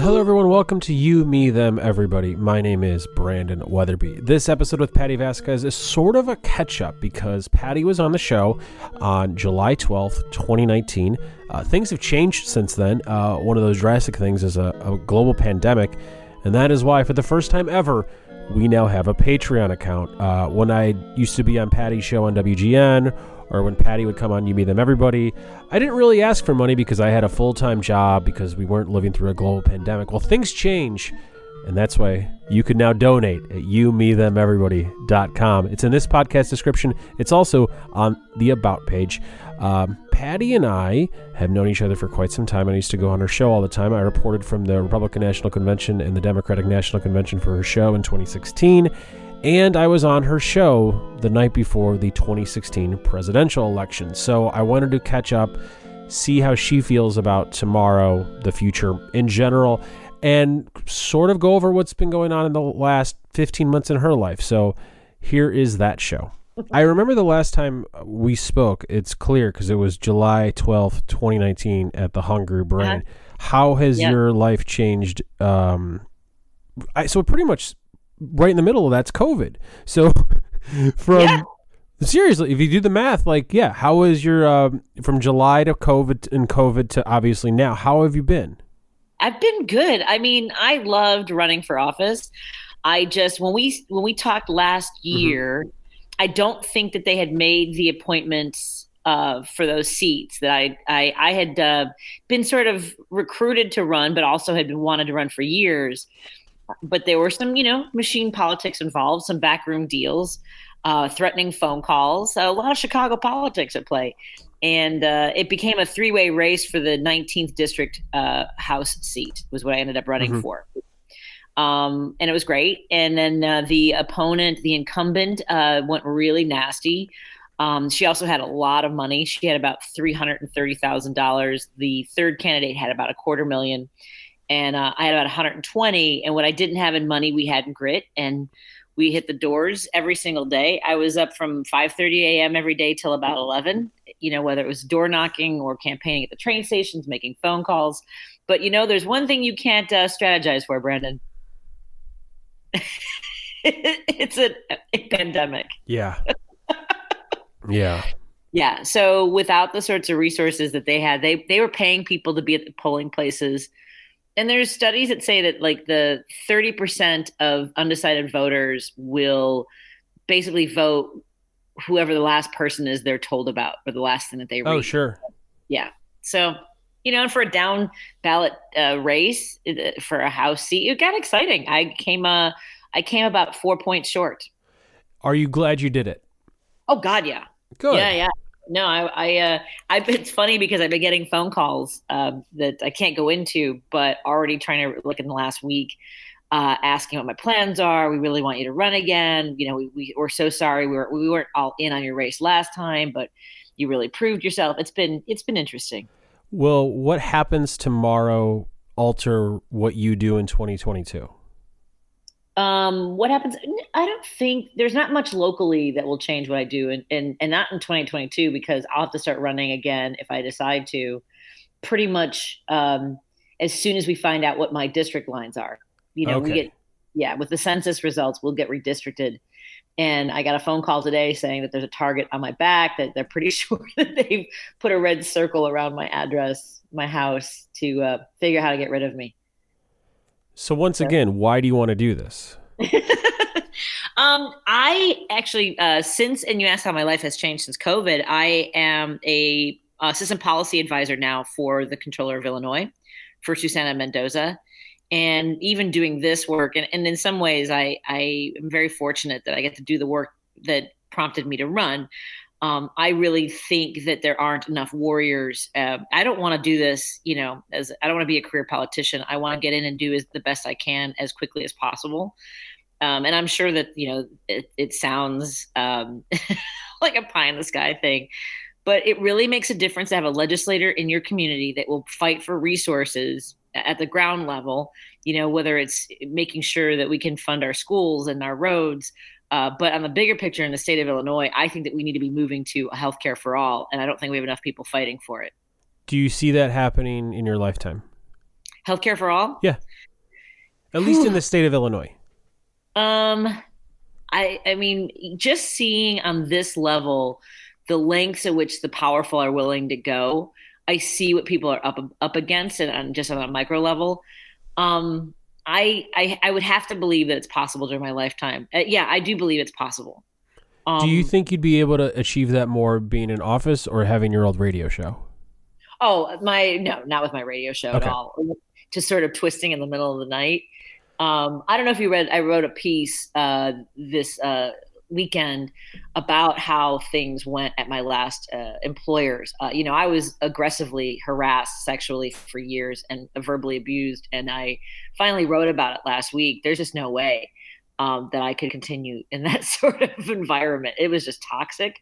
Hello, everyone. Welcome to You, Me, Them, Everybody. My name is Brandon Weatherby. This episode with Patty Vasquez is sort of a catch up because Patty was on the show on July 12th, 2019. Uh, things have changed since then. Uh, one of those drastic things is a, a global pandemic, and that is why, for the first time ever, we now have a Patreon account. Uh, when I used to be on Patty's show on WGN, or when Patty would come on You Me Them Everybody, I didn't really ask for money because I had a full time job because we weren't living through a global pandemic. Well, things change, and that's why you can now donate at youmethemeverybody.com. It's in this podcast description. It's also on the About page. Um, Patty and I have known each other for quite some time. I used to go on her show all the time. I reported from the Republican National Convention and the Democratic National Convention for her show in 2016 and I was on her show the night before the 2016 presidential election. So I wanted to catch up, see how she feels about tomorrow, the future in general, and sort of go over what's been going on in the last 15 months in her life. So here is that show. I remember the last time we spoke, it's clear because it was July 12th, 2019 at the Hungry Brain. Uh-huh. How has yep. your life changed? Um, I, so pretty much right in the middle of that's COVID. So from yeah. seriously, if you do the math, like yeah, how was your uh, from July to COVID and COVID to obviously now? How have you been? I've been good. I mean, I loved running for office. I just when we when we talked last mm-hmm. year, mm-hmm. I don't think that they had made the appointments uh, for those seats that I I, I had uh, been sort of recruited to run, but also had been wanted to run for years but there were some, you know, machine politics involved, some backroom deals, uh, threatening phone calls, a lot of Chicago politics at play. And uh, it became a three way race for the 19th district uh, House seat, was what I ended up running mm-hmm. for. Um, and it was great. And then uh, the opponent, the incumbent, uh, went really nasty. Um, she also had a lot of money. She had about $330,000. The third candidate had about a quarter million and uh, I had about 120. And what I didn't have in money, we had in grit, and we hit the doors every single day. I was up from 5:30 a.m. every day till about 11. You know, whether it was door knocking or campaigning at the train stations, making phone calls. But you know, there's one thing you can't uh, strategize for, Brandon. it's a, a pandemic. Yeah. yeah. Yeah. So without the sorts of resources that they had, they they were paying people to be at the polling places and there's studies that say that like the 30% of undecided voters will basically vote whoever the last person is they're told about or the last thing that they oh, read. Oh, sure. Yeah. So, you know, for a down ballot uh, race uh, for a House seat, it got exciting. I came, uh, I came about four points short. Are you glad you did it? Oh God, yeah. Good. Yeah, yeah no, I, I, uh, I, it's funny because I've been getting phone calls um, that I can't go into, but already trying to look in the last week, uh, asking what my plans are. We really want you to run again. You know, we, we we're so sorry we were we weren't all in on your race last time, but you really proved yourself. It's been it's been interesting. Well, what happens tomorrow alter what you do in 2022? Um, what happens? I don't think there's not much locally that will change what I do, and and and not in 2022 because I'll have to start running again if I decide to. Pretty much um, as soon as we find out what my district lines are, you know, okay. we get yeah with the census results, we'll get redistricted. And I got a phone call today saying that there's a target on my back that they're pretty sure that they've put a red circle around my address, my house, to uh, figure out how to get rid of me. So once again, why do you want to do this? um, I actually, uh, since and you asked how my life has changed since COVID. I am a assistant policy advisor now for the controller of Illinois, for Susana Mendoza, and even doing this work. And, and in some ways, I I am very fortunate that I get to do the work that prompted me to run um, I really think that there aren't enough warriors. Uh, I don't want to do this, you know, as I don't want to be a career politician. I want to get in and do as the best I can as quickly as possible. Um, and I'm sure that you know it, it sounds um, like a pie in the sky thing, but it really makes a difference to have a legislator in your community that will fight for resources at the ground level. You know, whether it's making sure that we can fund our schools and our roads, uh, but on the bigger picture in the state of Illinois, I think that we need to be moving to a healthcare for all, and I don't think we have enough people fighting for it. Do you see that happening in your lifetime? Healthcare for all? Yeah. At least in the state of Illinois. Um, I I mean, just seeing on this level the lengths at which the powerful are willing to go, I see what people are up up against, and on just on a micro level. Um, I, I I would have to believe that it's possible during my lifetime. Uh, yeah, I do believe it's possible. Um, Do you think you'd be able to achieve that more being in office or having your old radio show? Oh, my no, not with my radio show Okay. at all. Just sort of twisting in the middle of the night. Um, I don't know if you read. I wrote a piece uh, this uh, weekend about how things went at my last uh, employers. Uh, you know, I was aggressively harassed sexually for years and verbally abused, and I finally wrote about it last week. There's just no way um, that I could continue in that sort of environment. It was just toxic.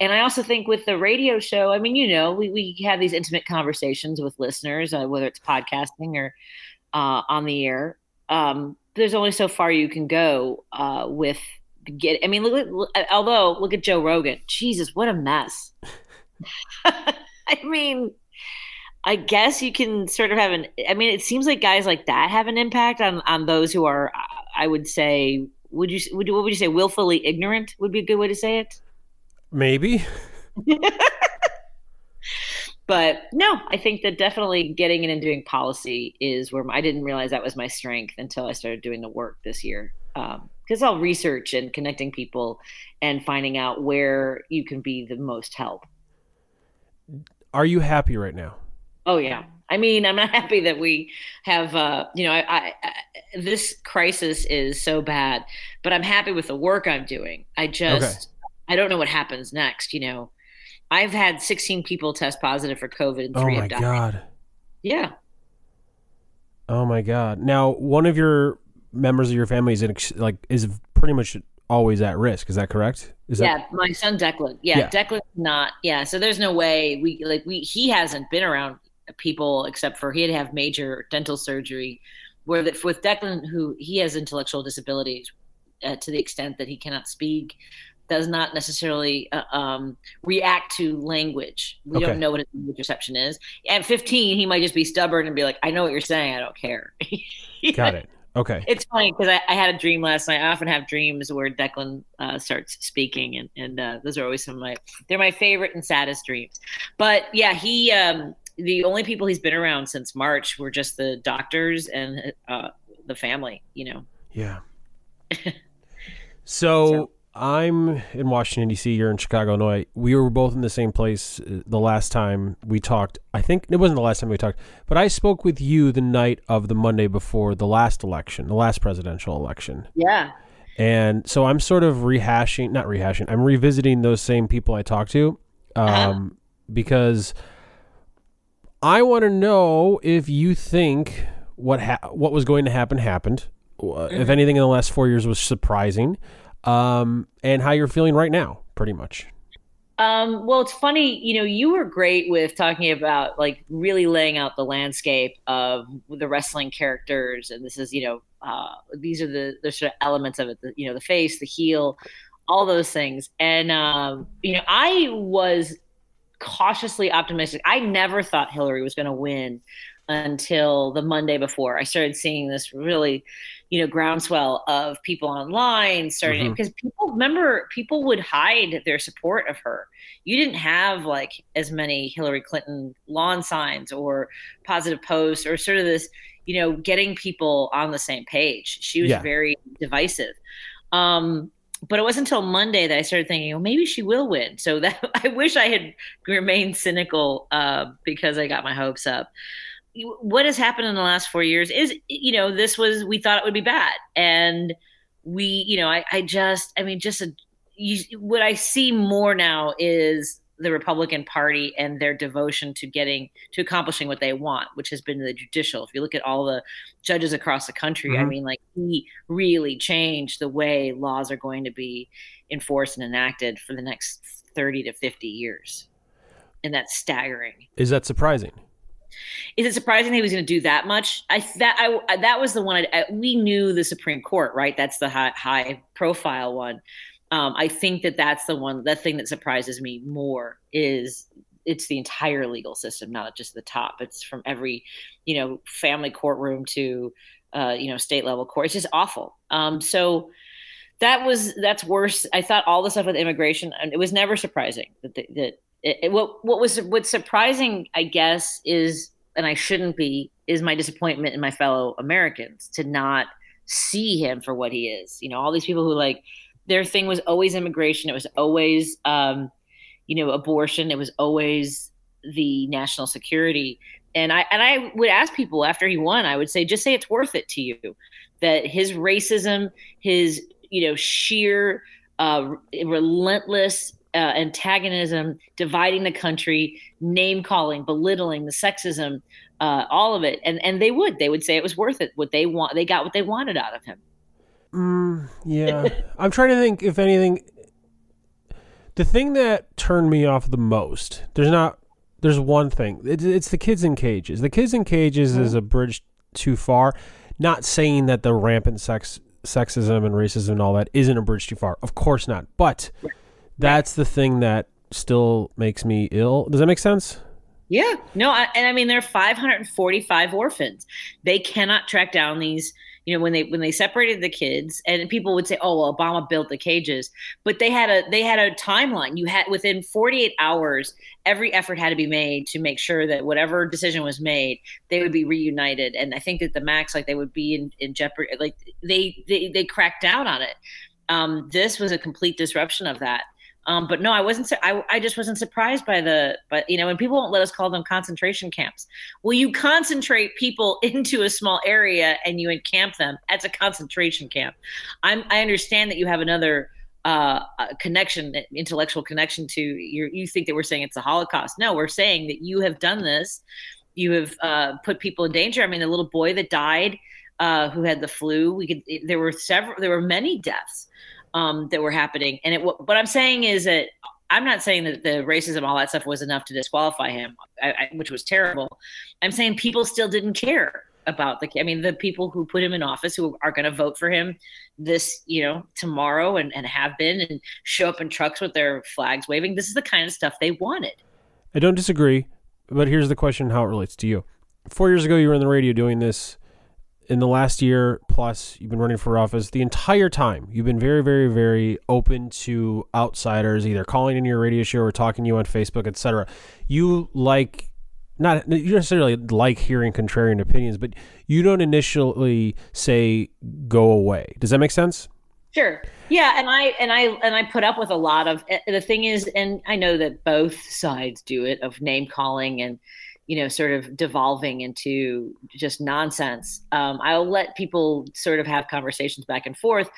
And I also think with the radio show, I mean, you know, we, we have these intimate conversations with listeners, uh, whether it's podcasting or uh, on the air. Um, there's only so far you can go uh, with get. I mean, look, at- although look at Joe Rogan. Jesus, what a mess. I mean, I guess you can sort of have an. I mean, it seems like guys like that have an impact on on those who are. I would say. Would you would you, what would you say? Willfully ignorant would be a good way to say it. Maybe. But no, I think that definitely getting in and doing policy is where my, I didn't realize that was my strength until I started doing the work this year. Um, Because I'll research and connecting people and finding out where you can be the most help. Are you happy right now? Oh yeah. I mean, I'm not happy that we have, uh, you know, I, I, I, this crisis is so bad, but I'm happy with the work I'm doing. I just, I don't know what happens next. You know, I've had 16 people test positive for COVID and Oh three my have died. god. Yeah. Oh my god. Now, one of your members of your family is in, like is pretty much always at risk. Is that correct? Is yeah, that my son Declan. Yeah, Yeah. Declan's not. Yeah, so there's no way we like we he hasn't been around people except for he had to have major dental surgery. Where that with Declan, who he has intellectual disabilities uh, to the extent that he cannot speak, does not necessarily uh, um, react to language. We Okay. don't know what his language reception is. At 15, he might just be stubborn and be like, "I know what you're saying. I don't care." got it? Okay. It's funny because I, I had a dream last night. I often have dreams where Declan uh, starts speaking, and and uh, those are always some of my they're my favorite and saddest dreams. But yeah, he um, the only people he's been around since March were just the doctors and uh, the family. You know. Yeah. so I'm in Washington D.C. You're in Chicago, Illinois. We were both in the same place uh, the last time we talked. I think it wasn't the last time we talked, but I spoke with you the night of the Monday before the last election, the last presidential election. Yeah. And so I'm sort of rehashing, not rehashing, I'm revisiting those same people I talked to um, Uh-huh. because I want to know if you think what ha- what was going to happen happened. If anything in the last four years was surprising, um, and how you're feeling right now, pretty much. Um, well, it's funny, you know, you were great with talking about like really laying out the landscape of the wrestling characters, and this is, you know, uh, these are the the sort of elements of it, the, you know, the face, the heel, all those things, and um, you know, I was cautiously optimistic. I never thought Hillary was going to win until the Monday before. I started seeing this really, you know, groundswell of people online starting Mhm. because people remember people would hide their support of her. You didn't have like as many Hillary Clinton lawn signs or positive posts or sort of this, you know, getting people on the same page. She was Yeah. very divisive. Um, but it wasn't until Monday that I started thinking, well, maybe she will win. So that I wish I had remained cynical uh, because I got my hopes up. What has happened in the last four years is, you know, this was we thought it would be bad, and we, you know, I, I just, I mean, just a, you, what I see more now is the Republican Party and their devotion to getting to accomplishing what they want, which has been the judicial. If you look at all the judges across the country, I Mhm. mean, like he really changed the way laws are going to be enforced and enacted for the next 30 to 50 years. And that's staggering. Is that surprising? Is it surprising that he was going to do that much? I that I that was the one I, we knew the Supreme Court, right? That's the high, high profile one. Um, I think that that's the one. The thing that surprises me more is it's the entire legal system, not just the top. It's from every, you know, family courtroom to, uh, you know, state level court. It's just awful. Um, so that was that's worse. I thought all the stuff with immigration, and it was never surprising that the, that it, what what was what's surprising, I guess, is and I shouldn't be is my disappointment in my fellow Americans to not see him for what he is. You know, all these people who like their thing was always immigration. It was always, um, you know, abortion. It was always the national security. And I and I would ask people after he won, I would say, just say it's worth it to you that his racism, his you know sheer uh, relentless uh, antagonism, dividing the country, name calling, belittling, the sexism, uh, all of it, and and they would they would say it was worth it. What they want, they got what they wanted out of him. Mm, yeah, I'm trying to think if anything. The thing that turned me off the most, there's not, there's one thing. It's, it's the kids in cages. The kids in cages mm-hmm. is a bridge too far. Not saying that the rampant sex sexism and racism and all that isn't a bridge too far. Of course not. But that's the thing that still makes me ill. Does that make sense? Yeah. No, I, and I mean there are 545 orphans. They cannot track down these you know when they when they separated the kids and people would say oh well obama built the cages but they had a they had a timeline you had within 48 hours every effort had to be made to make sure that whatever decision was made they would be reunited and i think that the max like they would be in, in jeopardy like they they, they cracked down on it um, this was a complete disruption of that um, but no, I wasn't. I, I just wasn't surprised by the. But you know, when people won't let us call them concentration camps, well, you concentrate people into a small area and you encamp them. That's a concentration camp. I'm. I understand that you have another uh, connection, intellectual connection to you. You think that we're saying it's a Holocaust? No, we're saying that you have done this. You have uh, put people in danger. I mean, the little boy that died, uh, who had the flu. We could. There were several. There were many deaths um, that were happening. And it, what I'm saying is that I'm not saying that the racism, all that stuff, was enough to disqualify him, I, I, which was terrible. I'm saying people still didn't care about the. I mean, the people who put him in office, who are going to vote for him this, you know, tomorrow, and, and have been, and show up in trucks with their flags waving. This is the kind of stuff they wanted. I don't disagree, but here's the question: How it relates to you? Four years ago, you were on the radio doing this in the last year plus you've been running for office the entire time you've been very very very open to outsiders either calling in your radio show or talking to you on facebook etc you like not you necessarily like hearing contrarian opinions but you don't initially say go away. Does that make sense? Sure. Yeah and i and i and i put up with a lot of eh, the thing is and i know that both sides do it of name calling and you know, sort of devolving into just nonsense. Um, I'll let people sort of have conversations back and forth.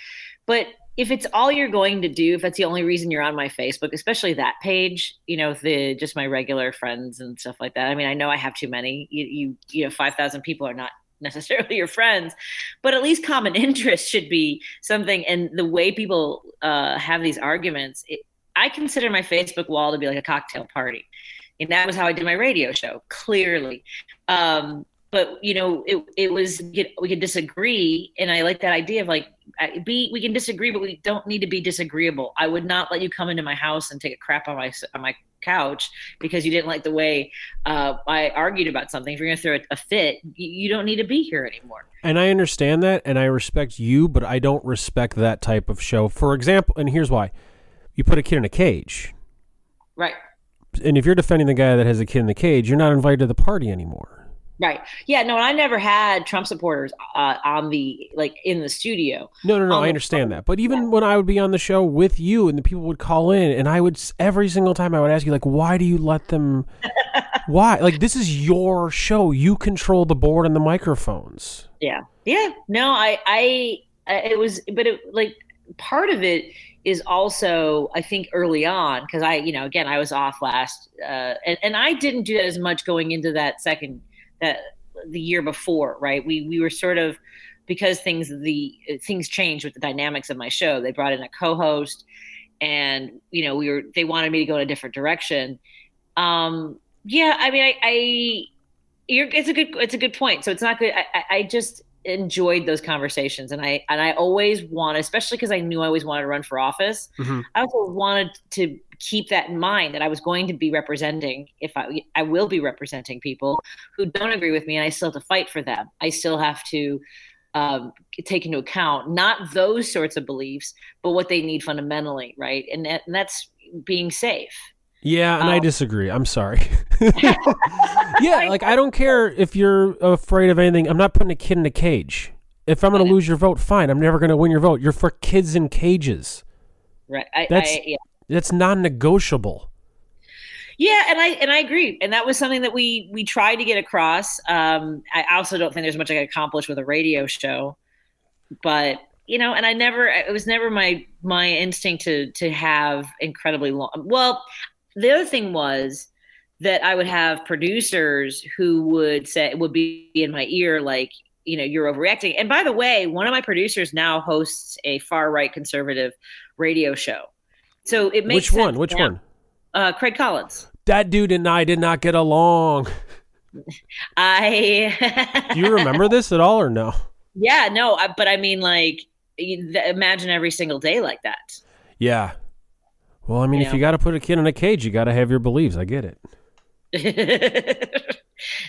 But if it's all you're going to do, if that's the only reason you're on my Facebook, especially that page, you know, the just my regular friends and stuff like that. I mean, I know I have too many. You, you, you know, five thousand people are not necessarily your friends, but at least common interest should be something. And the way people uh, have these arguments, it, I consider my Facebook wall to be like a cocktail party and that was how I did my radio show. Clearly, um, but you know, it it was we could disagree, and I like that idea of like be we can disagree, but we don't need to be disagreeable. I would not let you come into my house and take a crap on my on my couch because you didn't like the way uh, I argued about something. If you're going to throw a, a fit, you, you, don't need to be here anymore. And I understand that, and I respect you, but I don't respect that type of show. For example, and here's why: you put a kid in a cage, right? And if you're defending the guy that has a kid in the cage, you're not invited to the party anymore. Right. Yeah. No, I never had Trump supporters uh, on the like in the studio. No, no, no. Um, I understand that. But even yeah. when I would be on the show with you, and the people would call in, and I would every single time I would ask you like, why do you let them? why? Like this is your show. You control the board and the microphones. Yeah. Yeah. No, I, I, it was, but it like part of it is also I think early on because I you know again I was off last uh, and and I didn't do that as much going into that second that the year before right? We we were sort of because things the things changed with the dynamics of my show they brought in a co-host and you know we were they wanted me to go in a different direction. Um yeah I mean I I you're, it's a good it's a good point. So it's not good I, I just enjoyed those conversations and i and i always wanted especially because i knew i always wanted to run for office mm-hmm. i also wanted to keep that in mind that I was going to be representing if I I will be representing people who don't agree with me and I still have to fight for them. I still have to um, take into account not those sorts of beliefs, but what they need fundamentally, right? And, that, and that's being safe. Yeah, and um, I disagree. I'm sorry. yeah, like I don't care if you're afraid of anything. I'm not putting a kid in a cage. If I'm going to lose your vote, fine. I'm never going to win your vote. You're for kids in cages. Right. I, that's I, yeah. that's non-negotiable. Yeah, and I and I agree, and that was something that we we tried to get across. Um, I also don't think there's much I can accomplish with a radio show, but you know, and I never it was never my my instinct to to have incredibly long. Well, the other thing was that I would have producers who would say would be in my ear like you know you're overreacting. And by the way one of my producers now hosts a far right conservative radio show. So it makes which one? which now. one? uh, craig collins. That dude and i did not get along. I do you remember this at all or no? Yeah no but i mean like imagine every single day like that. Yeah well i mean you if know? you got to put a kid in a cage you got to have your beliefs i get it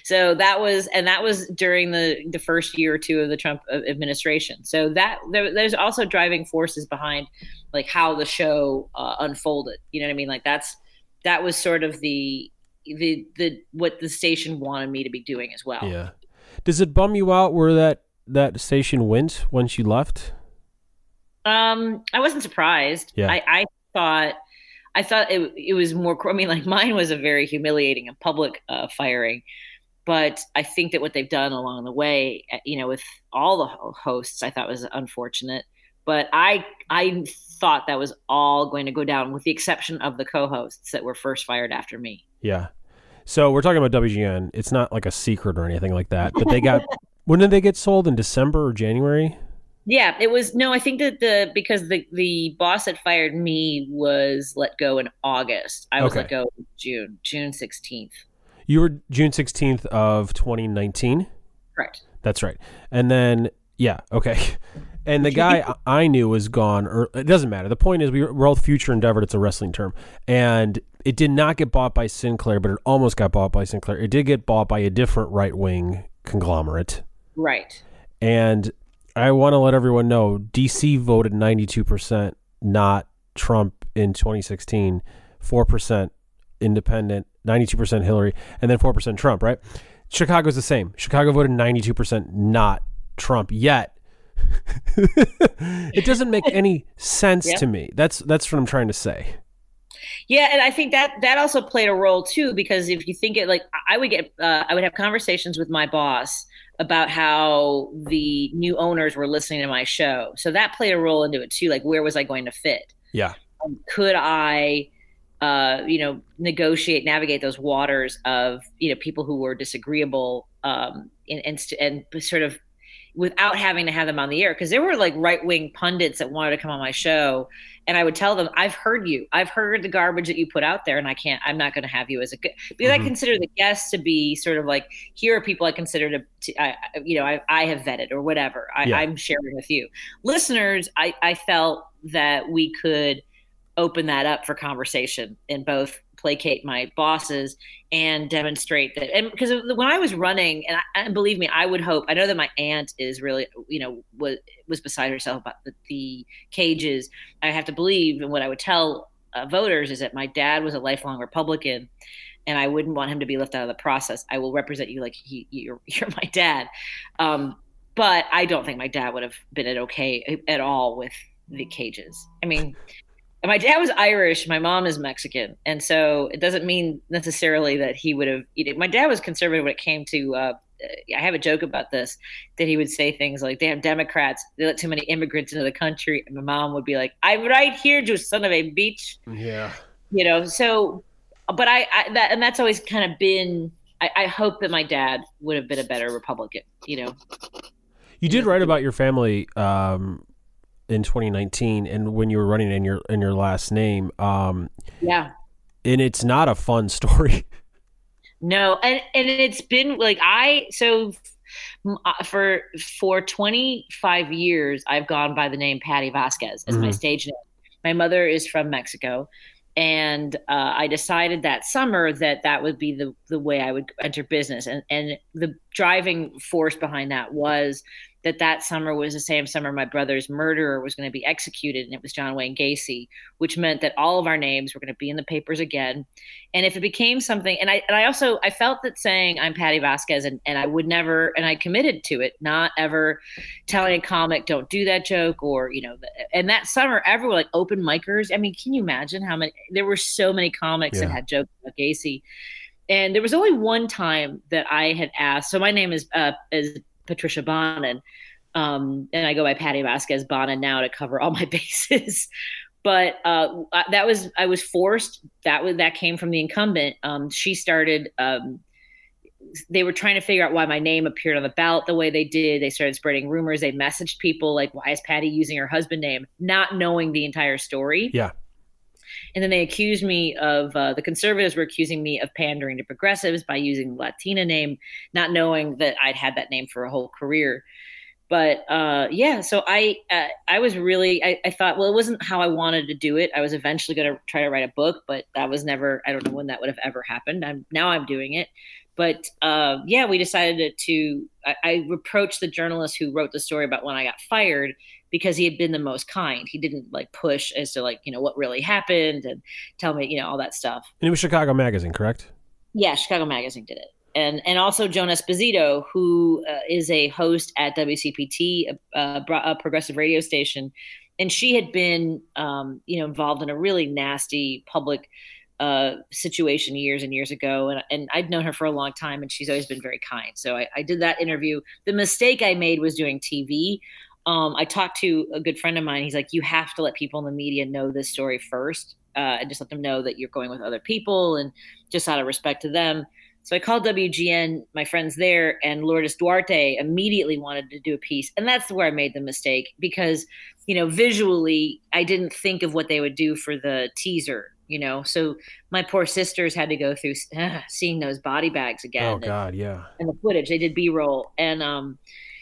so that was and that was during the the first year or two of the Trump administration. So that there, there's also driving forces behind like how the show uh, unfolded. You know what I mean? Like that's that was sort of the the the what the station wanted me to be doing as well. Yeah. Does it bum you out where that that station went once you left? Um, I wasn't surprised. Yeah. I, I thought I thought it it was more. I mean, like mine was a very humiliating and public uh, firing, but I think that what they've done along the way, uh, you know, with all the hosts, I thought was unfortunate. But I I thought that was all going to go down, with the exception of the co-hosts that were first fired after me. Yeah. So we're talking about WGN. It's not like a secret or anything like that. But they got when did they get sold in December or January? Yeah, it was no. I think that the because the the boss that fired me was let go in August. I was okay. let go June, June sixteenth. You were June sixteenth of twenty nineteen. Correct. That's right. And then yeah, okay. And the guy I knew was gone, or it doesn't matter. The point is, we were all future endeavored. It's a wrestling term, and it did not get bought by Sinclair, but it almost got bought by Sinclair. It did get bought by a different right wing conglomerate. Right. And I want to let everyone know DC voted 92%, not Trump in 2016, 4% independent, 92% Hillary, and then 4% Trump, right? Chicago's the same. Chicago voted 92% not Trump yet. it doesn't make any sense to me. That's that's what I'm trying to say. Yeah, and I think that that also played a role too because if you think it like I would get uh, I would have conversations with my boss about how the new owners were listening to my show. So that played a role into it too. Like, where was I going to fit? Yeah. Um, could I, uh, you know, negotiate, navigate those waters of, you know, people who were disagreeable um, and, and, and sort of without having to have them on the air? Because there were like right wing pundits that wanted to come on my show and I would tell them, I've heard you. I've heard the garbage that you put out there, and I can't. I'm not going to have you as a good because mm-hmm. I consider the guests to be sort of like here are people I consider to, to I, you know, I, I have vetted or whatever. I, yeah. I'm sharing with you, listeners. I, I felt that we could open that up for conversation in both placate my bosses and demonstrate that and because when i was running and, I, and believe me i would hope i know that my aunt is really you know was was beside herself about the, the cages. I have to believe and what i would tell uh, voters is that my dad was a lifelong republican and i wouldn't want him to be left out of the process. I will represent you like he, you're, you're my dad. Um, but i don't think my dad would have been at okay at all with the cages. I mean my dad was Irish, my mom is Mexican, and so it doesn't mean necessarily that he would have. You know, my dad was conservative when it came to. Uh, I have a joke about this that he would say things like, "Damn Democrats, they let too many immigrants into the country," and my mom would be like, "I'm right here, you son of a bitch." Yeah, you know. So, but I, I that and that's always kind of been. I, I hope that my dad would have been a better Republican. You know. You did write about your family um, in 2019 and when you were running in your in your last name um yeah. and it's not a fun story. No and and it's been like i so uh, for for 25 years i've gone by the name patty vasquez as mm-hmm. my stage name. My mother is from mexico and uh, I decided that summer that that would be the the way I would enter business, and and the driving force behind that was that that summer was the same summer my brother's murderer was going to be executed and it was John Wayne Gacy which meant that all of our names were going to be in the papers again and if it became something and I and I also I felt that saying I'm Patty Vasquez and, and I would never and I committed to it not ever telling a comic don't do that joke or you know and that summer everyone like open micers I mean can you imagine how many there were so many comics yeah. that had jokes about Gacy and there was only one time that I had asked. So my name is uh, is Patricia Bonnin. Um, and I go by Patty Vasquez Bonnin now to cover all my bases. but uh, that was I was forced. That was that came from the incumbent. Um, she started. Um, they were trying to figure out why my name appeared on the ballot the way they did. They started spreading rumors. They messaged people like, "Why is Patty using her husband name?" Not knowing the entire story. Yeah. And then they accused me of uh, the conservatives were accusing me of pandering to progressives by using the Latina name, not knowing that I'd had that name for a whole career. But uh, yeah, so I uh, I was really I, I, thought well it wasn't how I wanted to do it. I was eventually going to try to write a book, but that was never I don't know when that would have ever happened. I'm now I'm doing it, but uh, yeah, we decided to. I, I approached the journalist who wrote the story about when I got fired because he had been the most kind. He didn't like push as to like, you know, what really happened and tell me, you know, all that stuff. And it was Chicago Magazine, correct? Yeah, Chicago Magazine did it. And and also Joan Esposito, who uh, is a host at WCPT, a, a, progressive radio station, and she had been, um, you know, involved in a really nasty public uh, situation years and years ago, and, and I'd known her for a long time, and she's always been very kind. So I, I did that interview. The mistake I made was doing TV um, I talked to a good friend of mine. He's like, you have to let people in the media know this story first, uh, and just let them know that you're going with other people, and just out of respect to them. So I called WGN, my friends there, and Lourdes Duarte immediately wanted to do a piece, and that's where I made the mistake because, you know, visually I didn't think of what they would do for the teaser. You know, so my poor sisters had to go through uh, seeing those body bags again. Oh and, God, yeah. And the footage they did B roll, and um,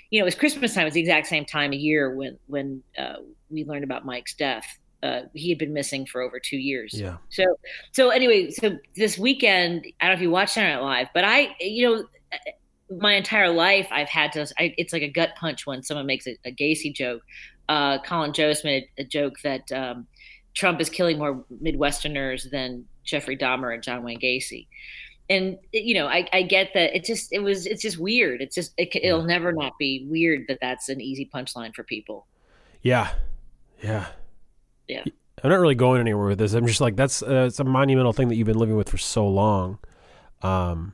you know, it was Christmas time. It was the exact same time of year when when uh, we learned about Mike's death. Uh, he had been missing for over two years. Yeah. So so anyway, so this weekend, I don't know if you watched Saturday Night Live, but I, you know, my entire life I've had to. I, it's like a gut punch when someone makes a, a Gacy joke. Uh, Colin Jost made a, a joke that um, Trump is killing more Midwesterners than Jeffrey Dahmer and John Wayne Gacy and you know I, I get that it just it was it's just weird. It's just it, will never not be weird that that's an easy punchline for people. Yeah. Yeah. Yeah. I'm not really going anywhere with this. I'm just like that's uh, it's a monumental thing that you've been living with for so long. Um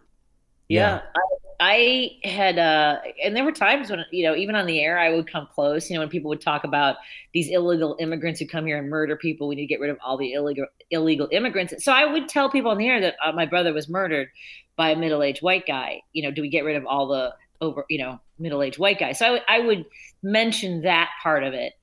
yeah, yeah. I had, uh, and there were times when, you know, even on the air, I would come close, you know, when people would talk about these illegal immigrants who come here and murder people. We need to get rid of all the illegal, illegal immigrants. So I would tell people on the air that uh, my brother was murdered by a middle aged white guy. You know, do we get rid of all the over, you know, middle aged white guys? So I would mention that part of it.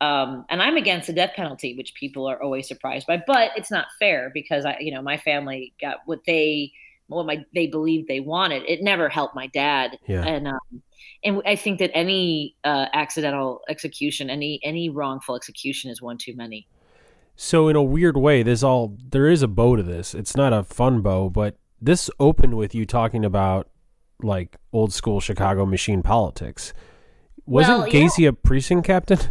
Um, and I'm against the death penalty, which people are always surprised by, but it's not fair because I, you know, my family got what they, what my they believed they wanted. It never helped my dad. Yeah. And um, and I think that any uh, accidental execution, any any wrongful execution, is one too many. So in a weird way, there's all there is a bow to this. It's not a fun bow, but this opened with you talking about like old school Chicago machine politics. Wasn't well, Gacy yeah. a precinct captain?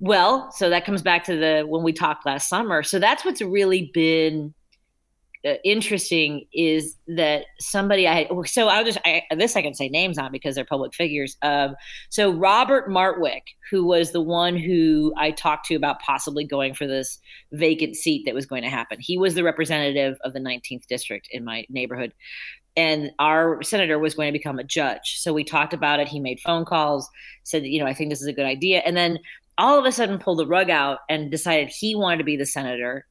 Well, so that comes back to the when we talked last summer. So that's what's really been interesting is that somebody I so I'll just I, this I can say names on because they're public figures. Um, so Robert Martwick, who was the one who I talked to about possibly going for this vacant seat that was going to happen. He was the representative of the 19th district in my neighborhood. And our senator was going to become a judge. So we talked about it. He made phone calls, said, you know, I think this is a good idea. And then all of a sudden pulled the rug out and decided he wanted to be the senator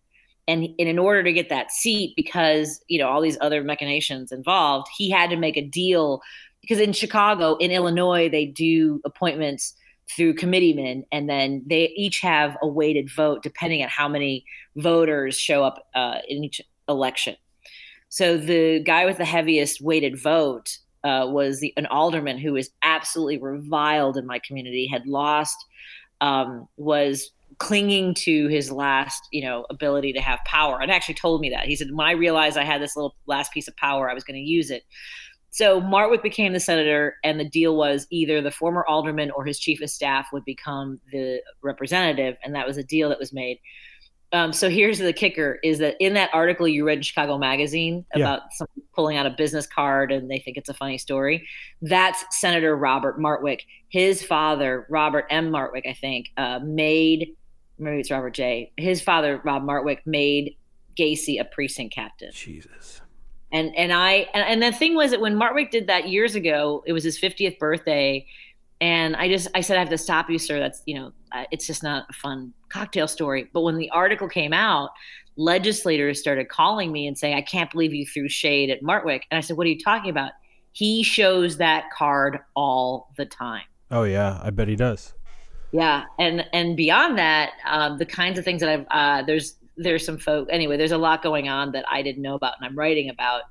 and, and in order to get that seat because you know all these other machinations involved he had to make a deal because in chicago in illinois they do appointments through committeemen and then they each have a weighted vote depending on how many voters show up uh, in each election. So the guy with the heaviest weighted vote uh, was the, an alderman who was absolutely reviled in my community had lost um, was clinging to his last, you know, ability to have power. And actually told me that. He said, when I realized I had this little last piece of power, I was going to use it. So Martwick became the senator, and the deal was either the former alderman or his chief of staff would become the representative, and that was a deal that was made. Um, so here's the kicker: is that in that article you read in Chicago Magazine about yeah. someone pulling out a business card and they think it's a funny story, that's Senator Robert Martwick. His father, Robert M. Martwick, I think, uh, made maybe it's Robert J. His father, Rob Martwick, made Gacy a precinct captain. Jesus. And and I and, and the thing was that when Martwick did that years ago, it was his 50th birthday, and I just I said I have to stop you, sir. That's you know uh, it's just not a fun cocktail story. But when the article came out, legislators started calling me and saying, "I can't believe you threw shade at Martwick." And I said, "What are you talking about?" He shows that card all the time. Oh yeah, I bet he does. Yeah, and and beyond that, um, the kinds of things that I've uh, there's there's some folk anyway there's a lot going on that i didn't know about and i'm writing about.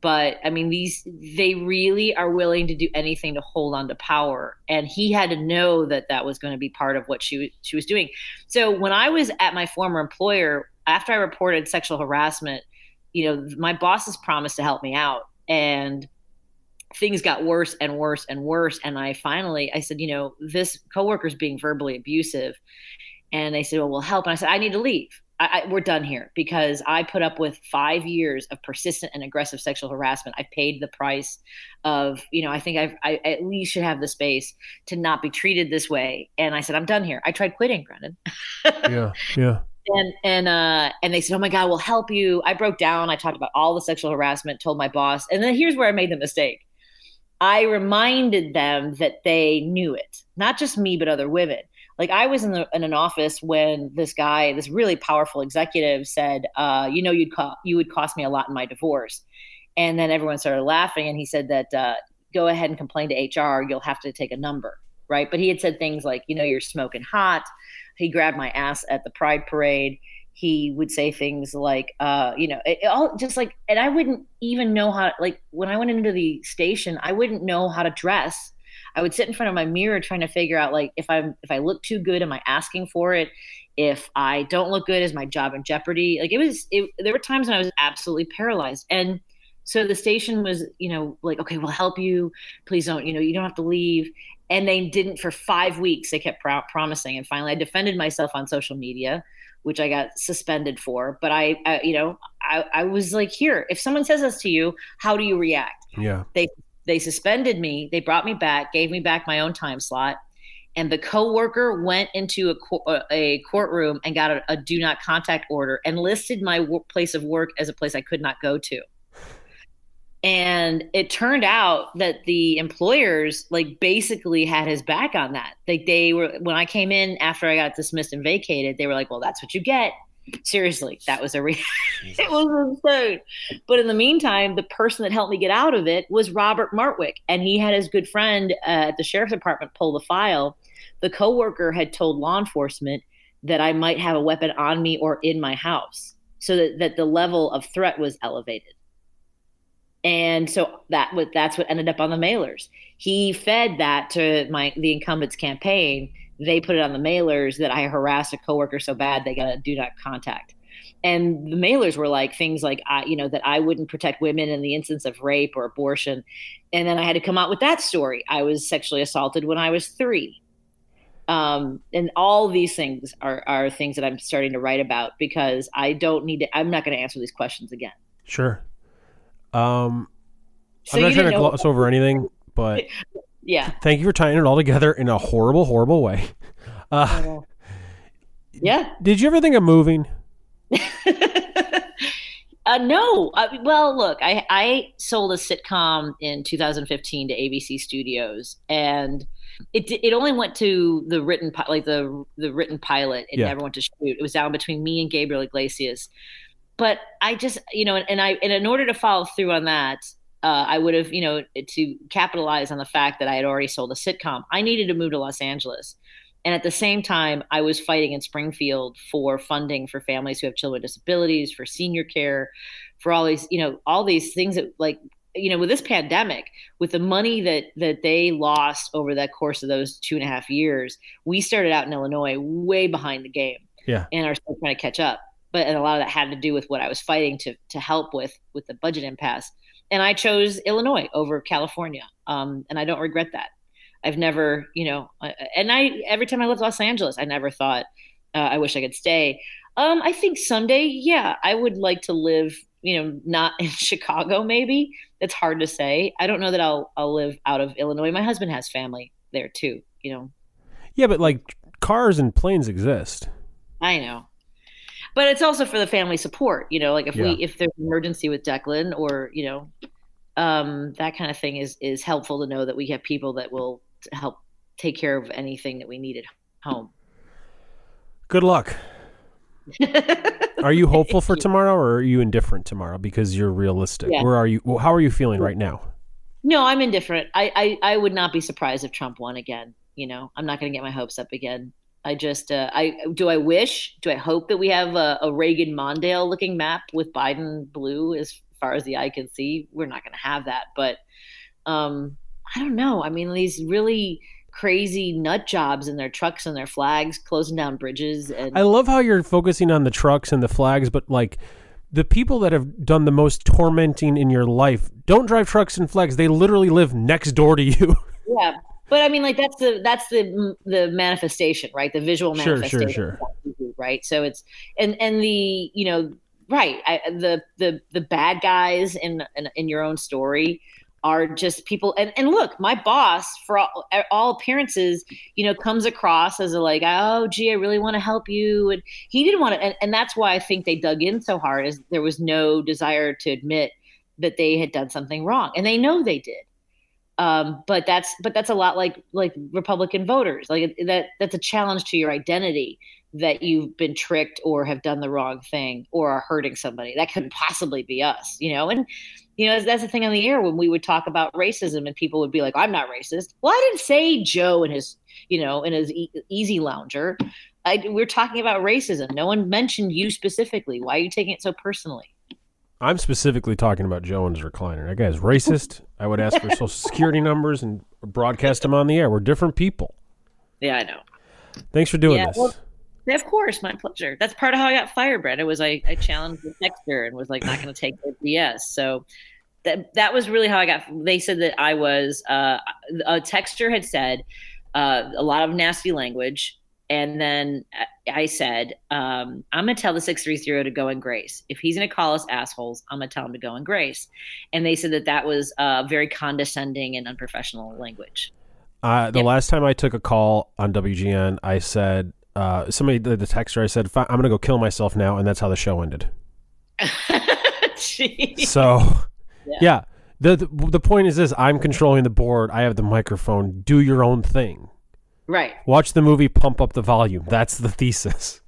But i mean these they really are willing to do anything to hold on to power. And he had to know that that was going to be part of what she she was doing. So when i was at my former employer after i reported sexual harassment you know my bosses promised to help me out. And things got worse and worse and worse and i finally i said you know this coworker's being verbally abusive and they said well we'll help and i said i need to leave I, I, we're done here because I put up with five years of persistent and aggressive sexual harassment. I paid the price of, you know, I think I've, I at least should have the space to not be treated this way. And I said, I'm done here. I tried quitting, Brandon. yeah, yeah. And and uh and they said, oh my God, we'll help you. I broke down. I talked about all the sexual harassment. Told my boss, and then here's where I made the mistake. I reminded them that they knew it, not just me, but other women like I was in, the, in an office when this guy, this really powerful executive, said, uh, "You know, you'd co- you would cost me a lot in my divorce," and then everyone started laughing, and he said that uh, go ahead and complain to HR. You'll have to take a number, right? But he had said things like, "You know, you're smoking hot." He grabbed my ass at the Pride Parade he would say things like uh, you know it, it all just like and i wouldn't even know how like when i went into the station i wouldn't know how to dress I would sit in front of my mirror trying to figure out like if I'm if I look too good, am I asking for it? If I don't look good, is my job in jeopardy? Like it was, it, there were times when I was absolutely paralyzed. And so the station was, you know, like, okay, we'll help you. Please don't, you know, you don't have to leave. And they didn't for five weeks. They kept pro- promising. And finally, I defended myself on social media, which I got suspended for. But I, I you know, I, I was like, here, if someone says this to you, how do you react? Yeah. They they suspended me. They brought me back, gave me back my own time slot. And the coworker went into a, a courtroom and got a, a do not contact order and listed my place of work as a place I could not go to. And it turned out that the employers like basically had his back on that. Like they were when I came in after I got dismissed and vacated, they were like, "Well, that's what you get." Seriously, that was a re- it was insane. But in the meantime, the person that helped me get out of it was Robert Martwick, and he had his good friend uh, at the sheriff's department pull the file. The coworker had told law enforcement that I might have a weapon on me or in my house, so that, that the level of threat was elevated. And so that was that's what ended up on the mailers. He fed that to my the incumbent's campaign they put it on the mailers that I harassed a coworker so bad they got a do not contact. And the mailers were like things like, I, you know, that I wouldn't protect women in the instance of rape or abortion. And then I had to come out with that story. I was sexually assaulted when I was three. Um, and all these things are, are things that I'm starting to write about because I don't need to, I'm not going to answer these questions again. Sure. Um, so I'm not trying to gloss over anything, but yeah. Thank you for tying it all together in a horrible, horrible way. Uh, yeah. Did you ever think of moving? uh, no. Uh, well, look, I, I sold a sitcom in 2015 to ABC Studios, and it it only went to the written like the the written pilot. It yeah. never went to shoot. It was down between me and Gabriel Iglesias. But I just, you know, and I and in order to follow through on that, uh, I would have, you know, to capitalize on the fact that I had already sold a sitcom, I needed to move to Los Angeles. And at the same time, I was fighting in Springfield for funding for families who have children with disabilities, for senior care, for all these, you know, all these things that like you know, with this pandemic, with the money that that they lost over that course of those two and a half years, we started out in Illinois way behind the game. Yeah. And are still trying to catch up. But and a lot of that had to do with what I was fighting to to help with with the budget impasse. And I chose Illinois over California. Um, and I don't regret that. I've never, you know, and I every time I left Los Angeles, I never thought uh, I wish I could stay. Um, I think someday, yeah, I would like to live, you know, not in Chicago. Maybe it's hard to say. I don't know that I'll I'll live out of Illinois. My husband has family there too. You know. Yeah, but like cars and planes exist. I know, but it's also for the family support. You know, like if yeah. we if there's an emergency with Declan or you know, um, that kind of thing is is helpful to know that we have people that will help take care of anything that we need at home. Good luck. are you hopeful for tomorrow or are you indifferent tomorrow because you're realistic? Yeah. Where are you how are you feeling right now? No, I'm indifferent. I, I, I would not be surprised if Trump won again. You know, I'm not going to get my hopes up again. I just, uh, I do. I wish, do I hope that we have a, a Reagan Mondale looking map with Biden blue as far as the eye can see. We're not going to have that, but um, I don't know. I mean, these really crazy nut jobs in their trucks and their flags, closing down bridges. And I love how you're focusing on the trucks and the flags, but like the people that have done the most tormenting in your life don't drive trucks and flags. They literally live next door to you. Yeah. But I mean, like that's the that's the the manifestation, right? The visual manifestation, sure, sure, sure. right? So it's and and the you know right I, the the the bad guys in, in in your own story are just people and, and look my boss for all, all, appearances you know comes across as a like oh gee i really want to help you and he didn't want to and, and that's why i think they dug in so hard is there was no desire to admit that they had done something wrong and they know they did um, but that's but that's a lot like like republican voters like that that's a challenge to your identity that you've been tricked or have done the wrong thing or are hurting somebody that couldn't possibly be us you know and you know, that's the thing on the air when we would talk about racism and people would be like, I'm not racist. Well, I didn't say Joe and his, you know, in his e- easy lounger. I, we're talking about racism. No one mentioned you specifically. Why are you taking it so personally? I'm specifically talking about Joe and his recliner. That guy's racist. I would ask for social security numbers and broadcast them on the air. We're different people. Yeah, I know. Thanks for doing yeah, this. Well, of course, my pleasure. That's part of how I got fired, Brett. It was I, I challenged the texter and was like not going to take the BS. So that that was really how I got. They said that I was uh, a texter had said uh, a lot of nasty language, and then I said um, I'm gonna tell the six three zero to go in grace. If he's gonna call us assholes, I'm gonna tell him to go in grace. And they said that that was uh, very condescending and unprofessional language. Uh, the yeah. last time I took a call on WGN, I said uh, somebody the, the texter I said I'm gonna go kill myself now, and that's how the show ended. so yeah. yeah. The, the the point is this: I'm controlling the board. I have the microphone. Do your own thing. Right. Watch the movie. Pump up the volume. That's the thesis.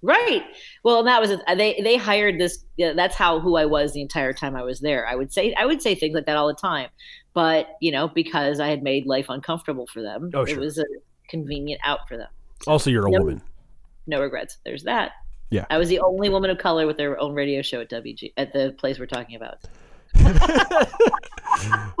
Right. Well, and that was they they hired this. that's how who I was the entire time I was there. I would say I would say things like that all the time, but you know because I had made life uncomfortable for them, oh, sure. it was a convenient out for them. So, also, you're a no, woman. No regrets. There's that. Yeah. I was the only woman of color with their own radio show at WG at the place we're talking about.